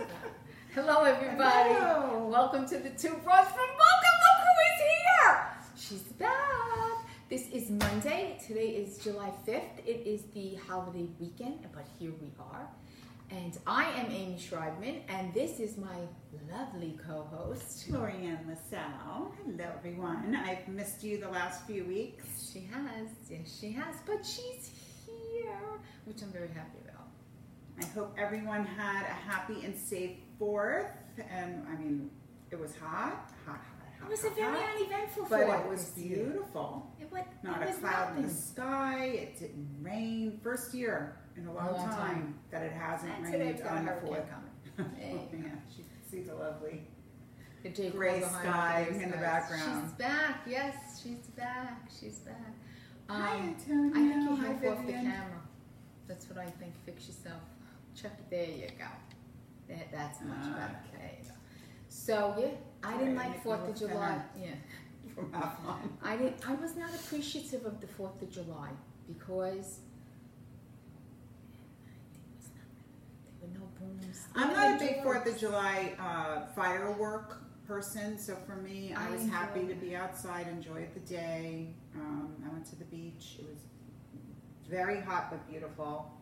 Hello, everybody. Hello. Welcome to the Two Broads from Boca. Look who is here. She's back. This is Monday. Today is July 5th. It is the holiday weekend, but here we are. And I am Amy Schreibman, and this is my lovely co-host. Lorianne LaSalle. Hello, everyone. I've missed you the last few weeks. She has, yes, she has, but she's here, which I'm very happy about. I hope everyone had a happy and safe fourth. And I mean, it was hot, hot, hot, hot. It was a very hot, uneventful but it was beautiful. It, was, Not it a was cloud in the sky. It didn't rain. First year in a long, long time, time. that it hasn't And rained we've got a on the hurricane fourth. coming. oh, Hey. yeah, she sees a lovely. The Gray sky the gray in the background. She's back. Yes, she's back. She's back. Um, Hi, I think you Hi, have off the camera. That's what I think. Fix yourself. Check it. There you go. That, that's much Ah. better. There you go. So yeah, I didn't Right, like Fourth of July. Yeah, From. I didn't. I was not appreciative of the Fourth of July because. There were no booms. I'm not a big Fourth of July uh, firework person, so for me, I, I was happy to be outside, enjoy the day. Um, I went to the beach. It was very hot but beautiful.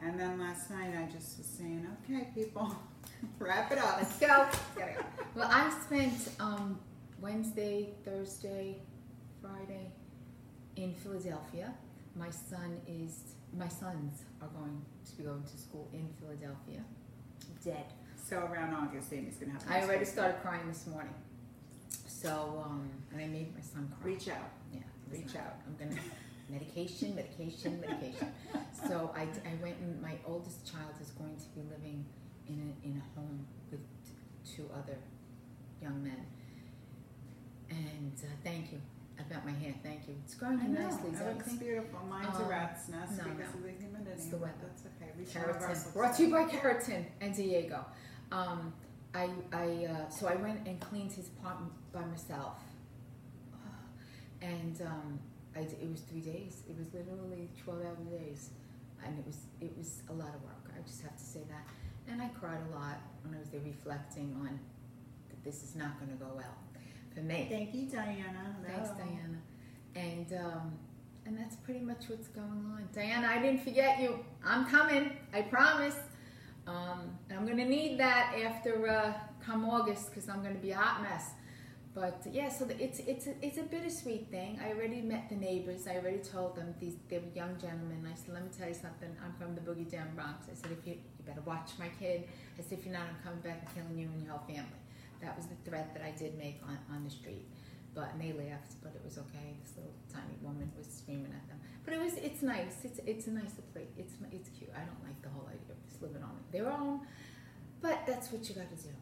And then last night, I just was saying, "Okay, people, wrap it up." Let's go. Well, I spent um, Wednesday, Thursday, Friday in Philadelphia. My son is my sons are going to be going to school in Philadelphia. Dead. So around August, Amy's gonna have. a I already started crying this morning. So um, and I made my son cry. Reach out. Yeah, Reach out. I'm gonna medication, medication, medication. So I, I went and my oldest child is going to be living in a, in a home with two other young men. And uh, thank you i about my hair. Thank you. It's growing I in nicely. It looks beautiful. Mine's a Um, rat's nest no, because no. of the humidity. It's the weather. That's okay. We should have ours Keratin. Brought to you by Keratin and Diego. Um, I, I, uh, so I went and cleaned his apartment by myself. And um, I, it was three days. It was literally 12 hour days. And it was, it was a lot of work. I just have to say that. And I cried a lot when I was there reflecting on that this is not going to go well for me. Thank you, Diana. Thanks, Diana. And um, and that's pretty much what's going on. Diana, I didn't forget you. I'm coming. I promise. Um, and I'm gonna need that after uh, come August because I'm gonna be a hot mess. But yeah, so it's it's a, it's a bittersweet thing. I already met the neighbors. I already told them these they were young gentlemen. I said, let me tell you something. I'm from the Boogie Down Bronx. I said, if you you better watch my kid. I said, if you're not, I'm coming back and killing you and your whole family. That was the threat that I did make on, on the street. But and they laughed, but it was okay. This little tiny woman was screaming at them. But it was it's nice. It's it's a nice place. It's it's cute. I don't like the whole idea of just living on their own. But that's what you got to do.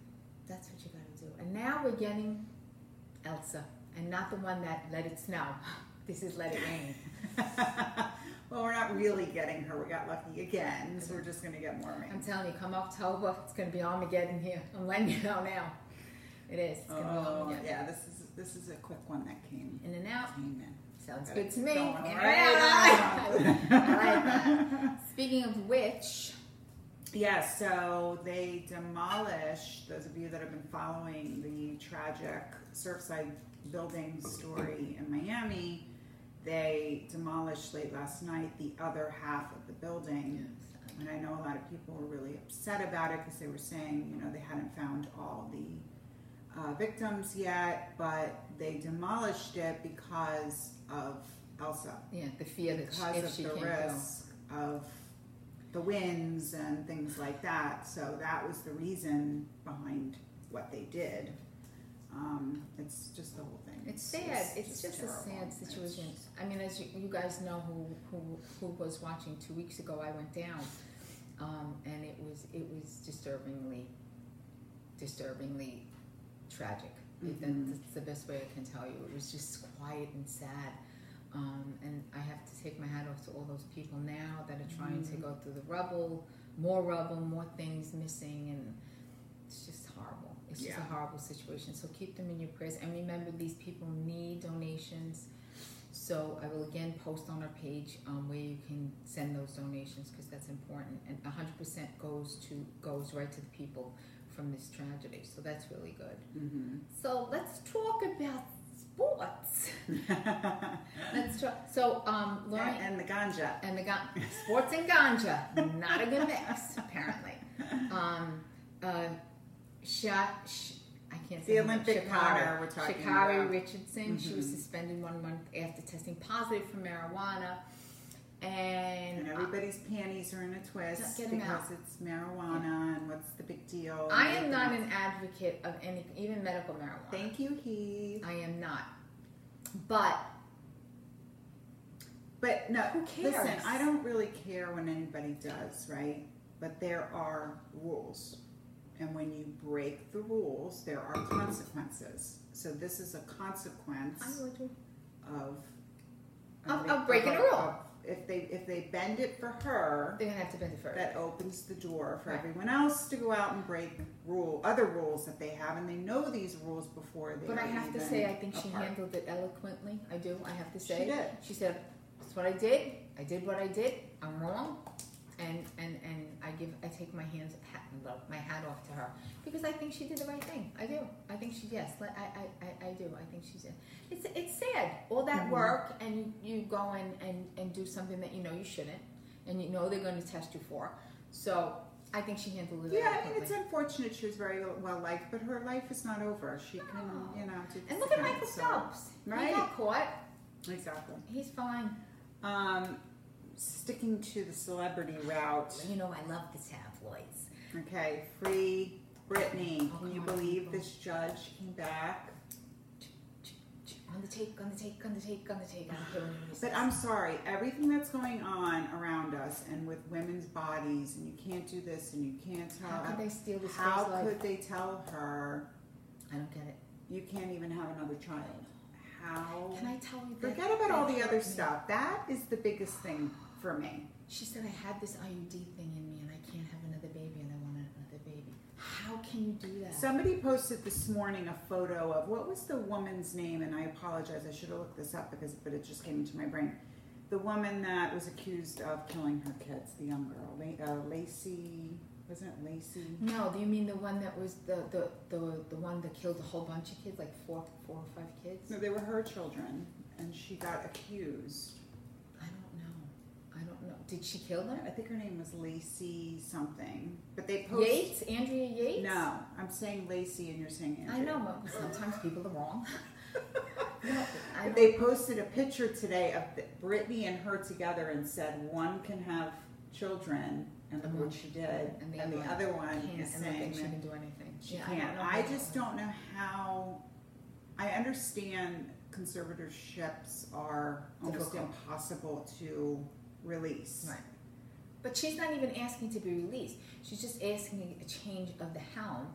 That's what you got to do. And now we're getting Elsa, and not the one that let it snow. This is let it rain. well, we're not really getting her. We got lucky again, so we're just going to get more rain. I'm telling you, come October, it's gonna be Armageddon here. I'm letting you know now. It is. It's gonna be Oh, Armageddon. yeah, this is this is a quick one that came In and out. came in. Sounds good to me. going right. I. Speaking of which, Yeah, so they demolished, those of you that have been following the tragic Surfside building story in Miami, they demolished late last night the other half of the building. And I know a lot of people were really upset about it because they were saying, you know, they hadn't found all the uh, victims yet, but they demolished it because of Elsa yeah, the fear that because if of she the can't go. risk of the winds and things like that. So that was the reason behind what they did. Um, it's just the whole thing. It's sad. It's just a sad situation. just- I mean, as you, you guys know, who, who who was watching two weeks ago, I went down, um, and it was it was disturbingly, disturbingly tragic. Mhm. That's the best way I can tell you. It was just quiet and sad. Um, and I have to take my hat off to all those people now that are trying to Mhm. go through the rubble, more rubble, more things missing, and it's just horrible. It's just a horrible situation. So keep them in your prayers, and remember, these people need donations. So I will again post on our page um, where you can send those donations because that's important, and 100% goes to goes right to the people from this tragedy. So that's really good. Mm-hmm. So let's talk about sports. let's. So um, Lauren and, and the ganja. and the ga- sports and ganja, not a good mix apparently. Um, uh, Sha, sh- I can't say The. Olympic powder we're talking Sha'Carri about. Richardson. She was Mhm. suspended one month after testing positive for marijuana, and, And everybody's panties are in a twist because out. it's marijuana and what's the big deal? I am not an advocate of any, even medical marijuana. Thank you, Heath. I am not. But But no, Who cares? listen, I don't really care when anybody does, right? But there are rules. And when you break the rules, there are consequences. So this is a consequence I would. of Of- of breaking a rule. If they if they bend it for her, They're gonna have to bend it first. that opens the door for Right. everyone else to go out and break rule other rules that they have, and they know these rules before they. But I have to say, I think she handled it eloquently. I do. I have to say, She did. She said, "That's what I did. I did what I did. I'm wrong." And and and I give I take my hands hat, my hat off to her because I think she did the right thing. I do. I think she yes. I I, I, I do. I think she's. It's it's that Mhm. work and you, you go in and and do something that you know you shouldn't and you know they're going to test you for. So I think she handled it. Yeah, I mean, it's unfortunate she was very well liked, but her life is not over. She can, you know, do and look at Michael so- Right. He got caught. Exactly. He's fine. Um, sticking to the celebrity route. You know, I love the tabloids. Okay, free Britney. Oh, Can you believe people. this judge came back? On the take, on the take, on the take, on the take. on the take. But I'm sorry, everything that's going on around us and with women's bodies, and you can't do this and you can't tell. How could they steal this How girl's life? could they tell her I don't get it. you can't even have another child? How? Can I tell you that? Forget about all the other me? stuff. That is the biggest thing for me. She said I had this IUD thing in me and I can't have another baby and I want another baby. How can you do that? Somebody posted this morning a photo of what was the woman's name, and I apologize, I should have looked this up because, but it just came into my brain. The woman that was accused of killing her kids, the young girl, uh, Lacey, wasn't it Lacey? no, do you mean the one that was the, the, the, the one that killed a whole bunch of kids, like four, four or five kids? No, they were her children, and she got accused. I don't know. I don't know. Did she kill them? I think her name was Lacey something, but they posted. Yates? Andrea Yates? No, I'm saying Lacey, and you're saying Andrea. I know, but sometimes people are wrong. no, They posted a picture today of Britney and her together and said one can have children, and look what uh-huh. she did, And the and the other one can't, is saying she can do anything. she Yeah, can't. don't I just don't know how. I understand conservatorships are almost Difficult. impossible to release. Right. But she's not even asking to be released. She's just asking a change of the helm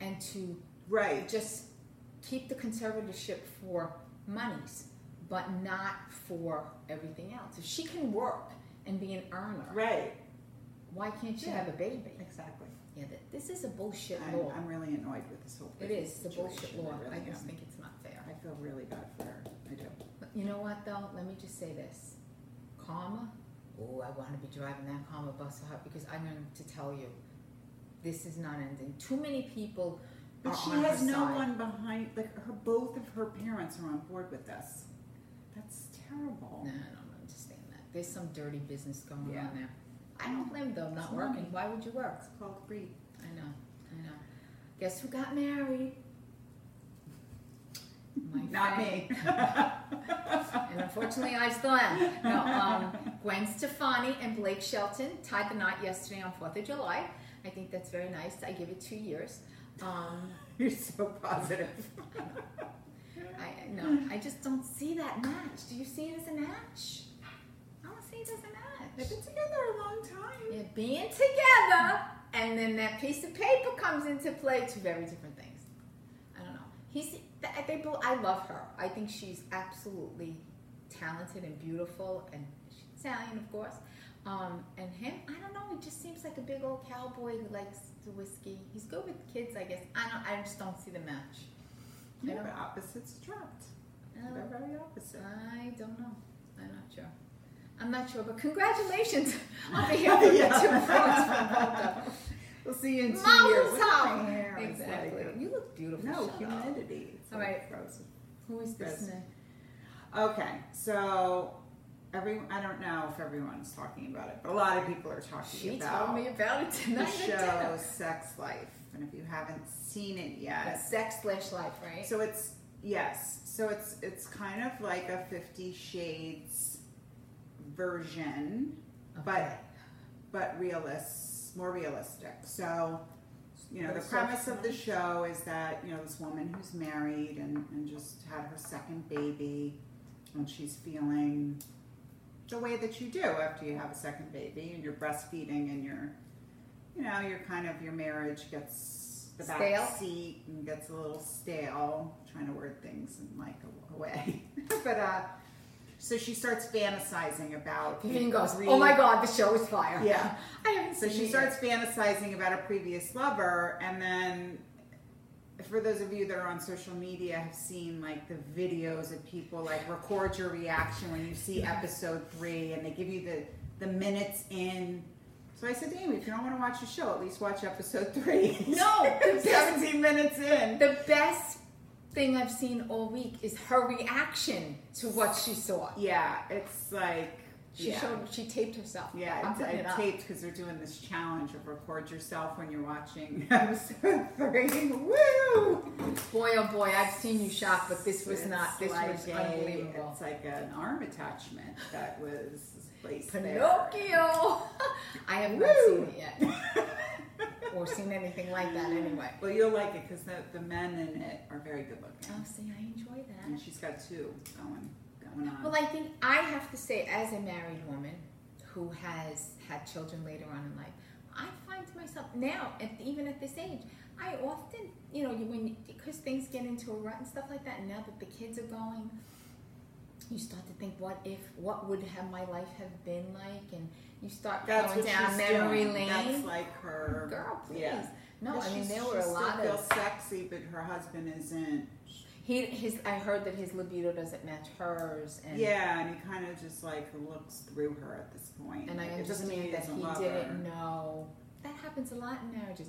and to Right. just keep the conservatorship for monies, but not for everything else. If she can work and be an earner, Right. why can't she Yeah. have a baby? Exactly. Yeah, th- this is a bullshit I'm, law. I'm really annoyed with this whole. thing. It's the bullshit law. really I just am. think it's not fair. I feel really bad for her. I do. But you know what, though? Let me just say this. Karma. Oh, I want to be driving that karma bus her because I'm going to tell you, this is not ending. Too many people But she on has no side. one behind. Like her, both of her parents are on board with this. That's terrible. No, I don't understand that. There's some dirty business going Yeah. on there. I don't blame them not working. Why would you work? It's called greed. I know, I know. Guess who got married? My Not friend. me. And unfortunately, I still am. No, um, Gwen Stefani and Blake Shelton tied the knot yesterday on 4th of July. I think that's very nice. I give it two years. Um, You're so positive. I no, I just don't see that match. Do you see it as a match? I don't see it as a match. They've been together a long time. Yeah, being together, and then that piece of paper comes into play. Two very different things. I don't know. He's they. I love her. I think she's absolutely talented and beautiful, and she's Italian, of course. Um, and him, I don't know. He just seems like a big old cowboy who likes the whiskey. He's good with kids, I guess. I don't. I just don't see the match. I Yeah, but opposites attract. Uh, They're very opposite. I don't know. I'm not sure. I'm not sure, but congratulations on behalf of the two votes from both of them. We'll see you in two Mazel years. My hair. Exactly. like- you look beautiful. no, Shut humidity. It's All like right. frozen. Who is this Okay, so every I don't know if everyone's talking about it, but a lot of people are talking She about told me about it the tonight at show. Sex Life. And if you haven't seen it yet, It's sex slash life, right? so it's yes, so it's it's kind of like a Fifty Shades version, but but more realistic. So, you know, the premise of the show is that, you know, this woman who's married and, and just had her second baby, and she's feeling the way that you do after you have a second baby and you're breastfeeding and you're, you know, you're kind of, your marriage gets the back Stale? seat and gets a little stale, trying to word things in like a, a way. but, uh, so she starts fantasizing about. Goes, re- "Oh my God, the show is fire." Yeah. I haven't So she starts fantasizing about a previous lover, and then for those of you that are on social media have seen like the videos of people like record your reaction when you see episode three, and they give you the the minutes in. So I said to Amy, if you don't want to watch the show, at least watch episode three. No, the best- seventeen minutes in. The best thing I've seen all week is her reaction to what she saw. Yeah, it's like She yeah. showed, she taped herself. Yeah, it's, putting I it uh, taped because they're doing this challenge of record yourself when you're watching episode three. Woo! Boy, oh boy, I've seen you shop, but this was It's not. This like was a- unbelievable. It's like an arm attachment that was placed there. Pinocchio. I have not seen it yet, or seen anything like that anyway. Well, you'll like it because the, the men in it are very good looking. Oh, see, I enjoy that. And she's got two going going on. Well, I think I have to say, as a married woman who has had children later on in life, I find to myself now, at, even at this age, I often, you know, you, when because things get into a rut and stuff like that, and now that the kids are going, you start to think, what if, what would have my life have been like, and you start That's going down memory doing. lane. That's like her. Girl, please. Yeah. No, But I mean there she were a still lot feels of sexy, but her husband isn't. he his. I heard that his libido doesn't match hers, and Yeah, and he kind of just like looks through her at this point. And I Like, it doesn't mean understand that he didn't know. That happens a lot in marriages.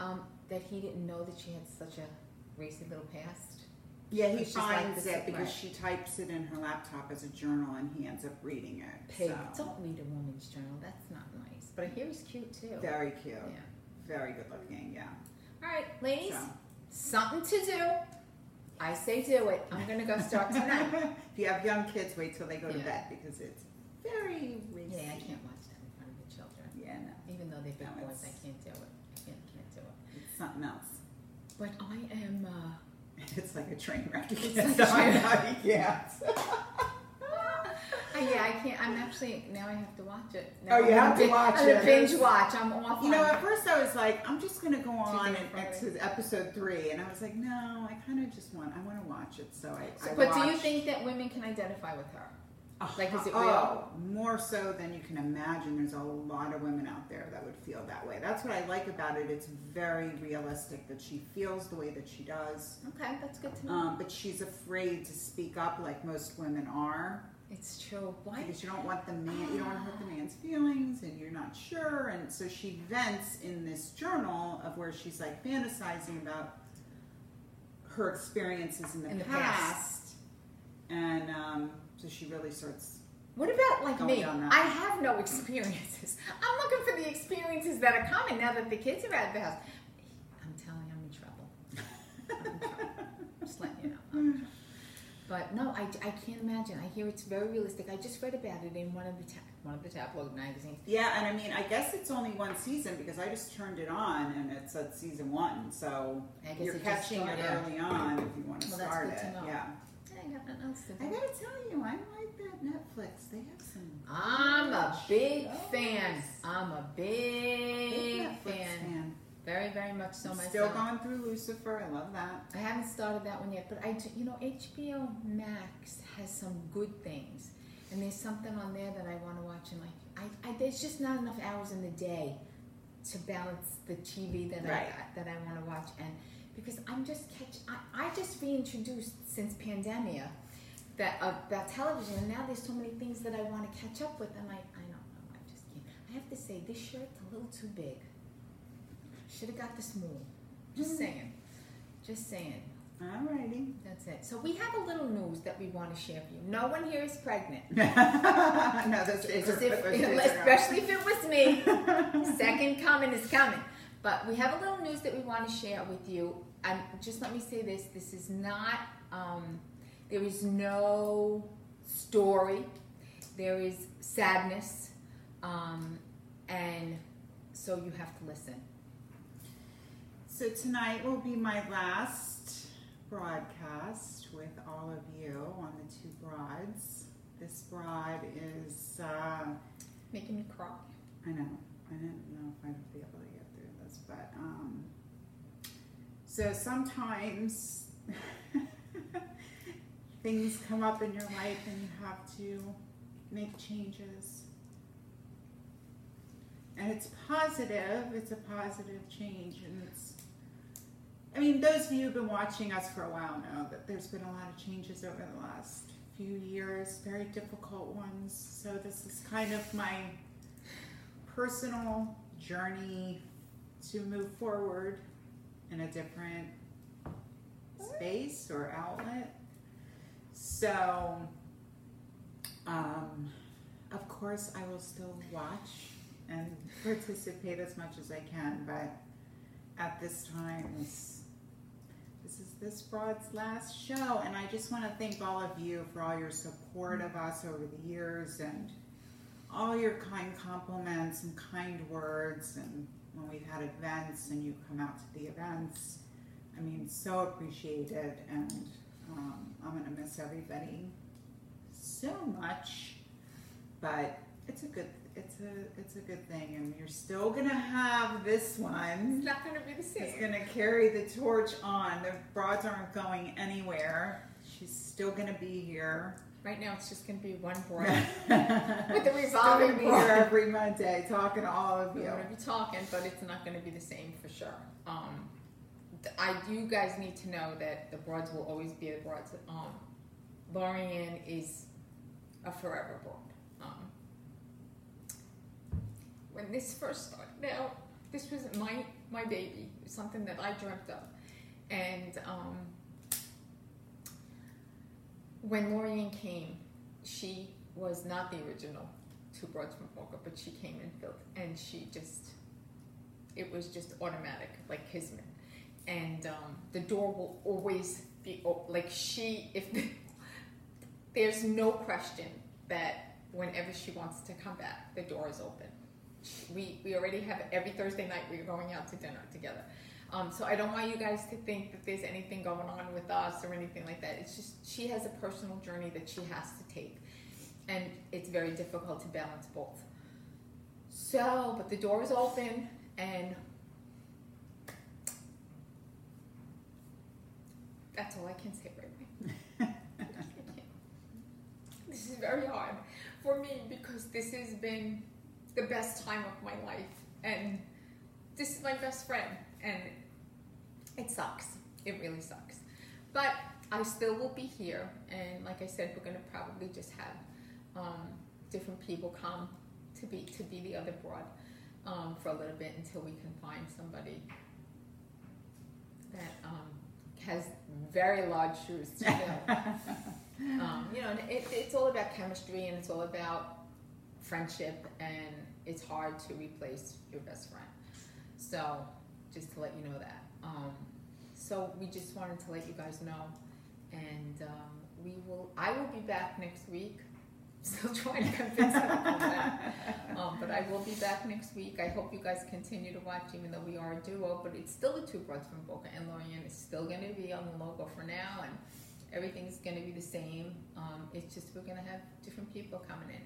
Um, that he didn't know that she had such a racy little past. Yeah, he just like finds it because right. she types it in her laptop as a journal, and he ends up reading it. Pig, so. don't read a woman's journal. That's not nice. But I hear he's cute too. Very cute, Yeah. very good looking. Yeah. All right, ladies, So. something to do. I say do it. I'm gonna go start tonight. if you have young kids, wait till they go to bed because it's very racy. yeah, I can't watch that in front of the children. Yeah, no, Even though they've big No, boys, I can't do it. I can't, can't do it. it's something else. But I am. Uh, It's like a train wreck. It's like a train You can't. Uh, yeah, I can't. I'm actually now. I have to watch it. Oh, Now you I'm have to watch I'm it. binge watch. I'm off. You know, at first I was like, I'm just gonna go on and Friday. to episode three, and I was like, no, I kind of just want, I want to watch it, so I. So- I but do you think that women can identify with her? Like, is it oh, more so than you can imagine. There's a lot of women out there that would feel that way. That's what I like about it. It's very realistic that she feels the way that she does, Okay, that's good to know. um, but she's afraid to speak up like most women are it's true. Why? because you don't want the man, you don't want to hurt the man's feelings, and you're not sure. And so she vents in this journal of where she's like fantasizing about her experiences in the, In the past. past. and um, so she really starts. What about like me? I have no experiences. I'm looking for the experiences that are coming now that the kids are out of the house. I'm telling you, I'm in trouble. I'm in trouble. Just letting you know. But no, I, I can't imagine. I hear it's very realistic. I just read about it in one of the ta- one of the tabloid magazines. Yeah, and I mean, I guess it's only one season because I just turned it on and it said season one. So I guess you're catching it early on if you want to Well, start it. to know. Yeah. I got nothing else to do. I gotta tell you, I like that Netflix. They have some. I'm a big shows. fan. I'm a Big big Netflix fan. fan. Very, very much so I'm myself. Still going through Lucifer. I love that. I haven't started that one yet, but I, do- you know, HBO Max has some good things, and there's something on there that I want to watch. And like, I, I there's just not enough hours in the day to balance the TV that Right. I that I want to watch, and because I'm just catch, I, I just reintroduced since pandemia. that about television, and now there's so many things that I want to catch up with, and I, I don't know, I just can't. I have to say, this shirt's a little too big. Should have got the small. Just Mhm. saying. Just saying. Alrighty. That's it. So we have a little news that we want to share with you. No one here is pregnant. no, this is if- especially if it was me. Second coming is coming. But we have a little news that we want to share with you. And just let me say this: this is not. Um, there is no story. There is sadness, um, and so you have to listen. So tonight will be my last broadcast with all of you on the two broads. This broad is, uh, Making me cry. I know, I didn't know if I'd be able to get through this, but, um, so sometimes things come up in your life and you have to make changes. And it's positive, it's a positive change, and it's I mean, those of you who've been watching us for a while know that there's been a lot of changes over the last few years, very difficult ones. So, this is kind of my personal journey to move forward in a different space or outlet. So, um, of course, I will still watch and participate as much as I can, but at this time, this this is this broad's last show, and I just want to thank all of you for all your support of us over the years and all your kind compliments and kind words. And when we've had events and you come out to the events, I mean, so appreciated. And um, I'm gonna miss everybody so much, but it's a good it's a it's a good thing, and you're still gonna have this one. It's not to be the same. gonna carry the torch on. The broads aren't going anywhere. She's still gonna be here. Right now, it's just going to be one broad with the revolving gonna be here door. every Monday, talking to all of We're you. going to be talking, but it's not going to be the same for sure. Um, I, you guys need to know that the broads will always be the broads. Um, Lorianne is a forever broad. Um, when this first started out, this was my my baby, something that I dreamt of, and um, when Lorianne came, she was not the original two broads from Boca, but she came and filled, and she just, it was just automatic, like kismet. And um, the door will always be open. like she, if there's no question that whenever she wants to come back, the door is open. We we already have every Thursday night we're going out to dinner together. Um, so I don't want you guys to think that there's anything going on with us or anything like that. It's just she has a personal journey that she has to take, and it's very difficult to balance both. So, but the door is open, and that's all I can say right now. this is very hard for me because this has been the best time of my life, and this is my best friend, and it sucks. It really sucks. But I still will be here, and like I said, we're gonna probably just have um, different people come to be to be the other broad um, for a little bit until we can find somebody that um, has very large shoes to fill. um, you know, and it, it's all about chemistry and it's all about friendship, and it's hard to replace your best friend. So, just to let you know that. Um, so we just wanted to let you guys know, and um, we will. I will be back next week. Still trying to convince them to come back. Um, but I will be back next week. I hope you guys continue to watch, even though we are a duo. But it's still the two brothers from Boca, and Lorianne It's still going to be on the logo for now, and everything's going to be the same. Um, it's just we're going to have different people coming in.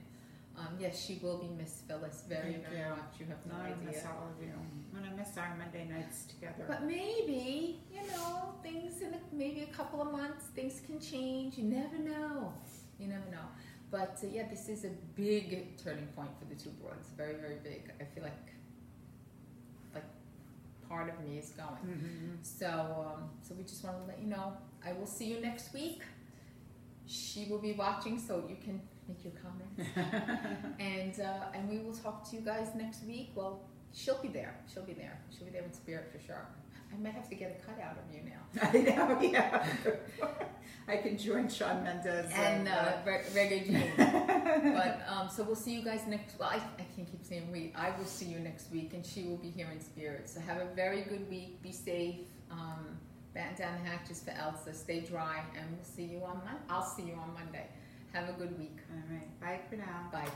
Um, yes, she will be Miss Phyllis very, Thank very you. much. You have no I'm gonna miss idea. all of you. I'm gonna miss our Monday nights together. But maybe, you know, things in a, maybe a couple of months, things can change. You never know. You never know. But uh, yeah, this is a big turning point for the two broads. Very, very big. I feel like, like, part of me is going. Mhm. So, um, so we just want to let you know. I will see you next week. she will be watching, so you can make your comments. and uh, and we will talk to you guys next week. Well, she'll be there. She'll be there. She'll be there in spirit for sure. I might have to get a cutout of you now. I know, yeah. I can join Shawn Mendes and uh, Re- Regé-Jean. but um, so we'll see you guys next. Well, I, I can't keep saying we. I will see you next week, and she will be here in spirit. So have a very good week. Be safe. Um, batten down the hatches for Elsa. Stay dry, and we'll see you on Mon- I'll see you on Monday. Have a good week. All right. Bye for now. Bye.